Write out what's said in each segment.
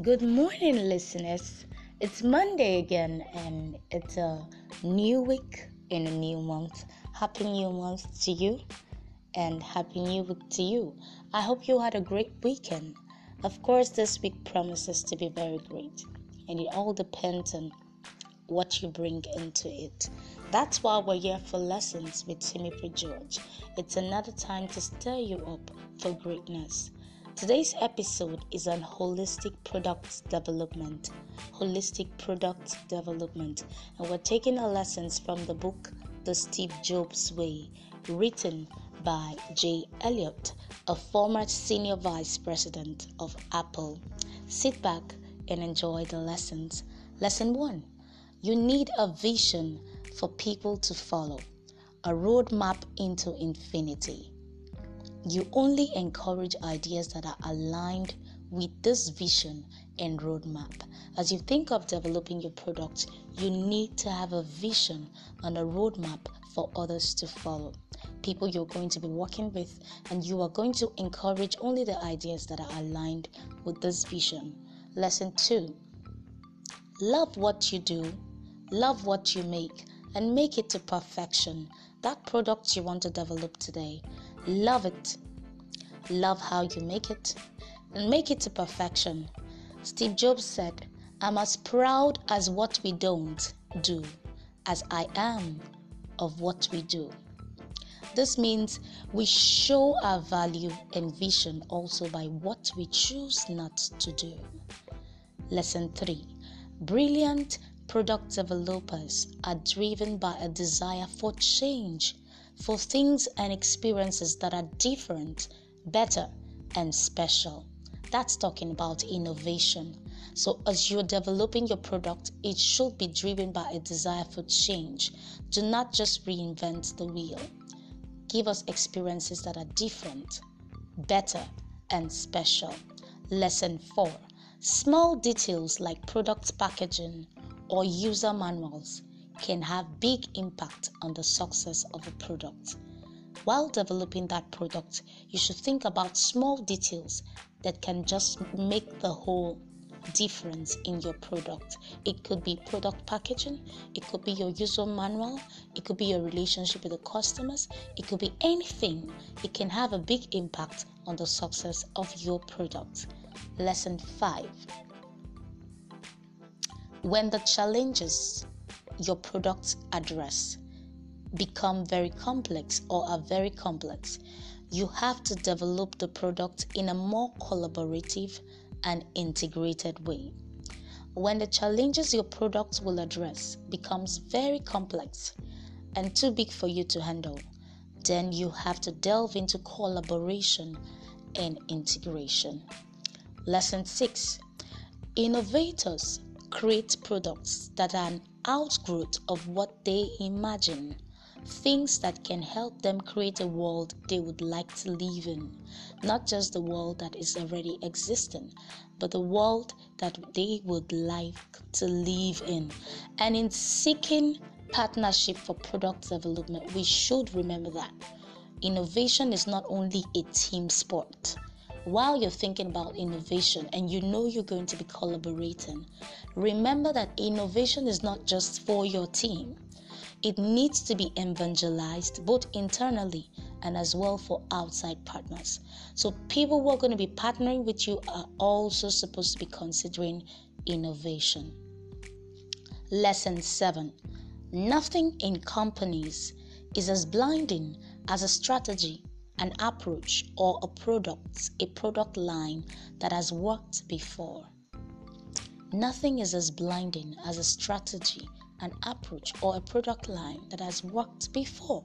Good morning, listeners. It's Monday again, and it's a new week in a new month. Happy New Month to you, and Happy New Week to you. I hope you had a great weekend. Of course, this week promises to be very great, and it all depends on what you bring into it. That's why we're here for lessons with Timmy George. It's another time to stir you up for greatness. Today's episode is on holistic product development. Holistic product development. And we're taking our lessons from the book The Steve Jobs Way, written by Jay Elliott, a former senior vice president of Apple. Sit back and enjoy the lessons. Lesson 1 You need a vision for people to follow, a roadmap into infinity. You only encourage ideas that are aligned with this vision and roadmap. As you think of developing your product, you need to have a vision and a roadmap for others to follow. People you're going to be working with, and you are going to encourage only the ideas that are aligned with this vision. Lesson two love what you do, love what you make, and make it to perfection. That product you want to develop today, Love it. Love how you make it and make it to perfection. Steve Jobs said, I'm as proud as what we don't do as I am of what we do. This means we show our value and vision also by what we choose not to do. Lesson 3 Brilliant product developers are driven by a desire for change for things and experiences that are different, better, and special. That's talking about innovation. So, as you're developing your product, it should be driven by a desire for change. Do not just reinvent the wheel. Give us experiences that are different, better, and special. Lesson 4 Small details like product packaging or user manuals can have big impact on the success of a product. While developing that product, you should think about small details that can just make the whole difference in your product. It could be product packaging, it could be your user manual, it could be your relationship with the customers, it could be anything. It can have a big impact on the success of your product. Lesson 5 When the challenges your products address become very complex or are very complex, you have to develop the product in a more collaborative and integrated way. When the challenges your product will address becomes very complex and too big for you to handle, then you have to delve into collaboration and integration. Lesson 6 Innovators create products that are an outgrowth of what they imagine, things that can help them create a world they would like to live in, not just the world that is already existing, but the world that they would like to live in. And in seeking partnership for product development, we should remember that innovation is not only a team sport while you're thinking about innovation and you know you're going to be collaborating, remember that innovation is not just for your team. It needs to be evangelized both internally and as well for outside partners. So, people who are going to be partnering with you are also supposed to be considering innovation. Lesson 7 Nothing in companies is as blinding as a strategy an approach or a product, a product line that has worked before. Nothing is as blinding as a strategy, an approach, or a product line that has worked before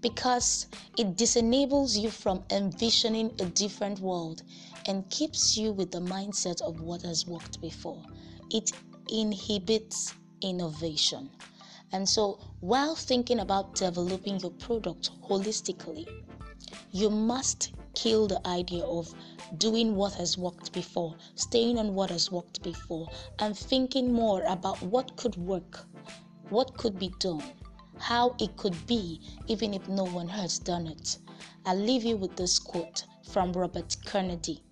because it disenables you from envisioning a different world and keeps you with the mindset of what has worked before. It inhibits innovation. And so, while thinking about developing your product holistically, you must kill the idea of doing what has worked before, staying on what has worked before, and thinking more about what could work, what could be done, how it could be, even if no one has done it. I'll leave you with this quote from Robert Kennedy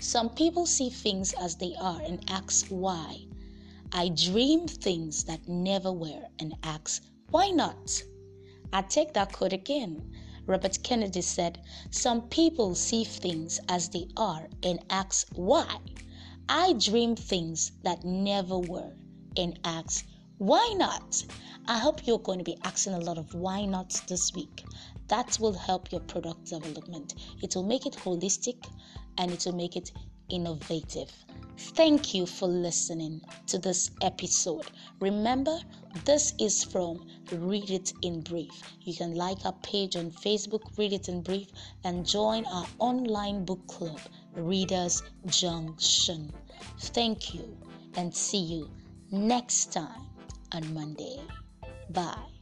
Some people see things as they are and ask why. I dream things that never were and ask why not. I take that quote again. Robert Kennedy said, Some people see things as they are and ask why. I dream things that never were and ask why not? I hope you're going to be asking a lot of why nots this week. That will help your product development. It will make it holistic and it will make it innovative. Thank you for listening to this episode. Remember, this is from Read It in Brief. You can like our page on Facebook, Read It in Brief, and join our online book club, Readers Junction. Thank you and see you next time on Monday. Bye.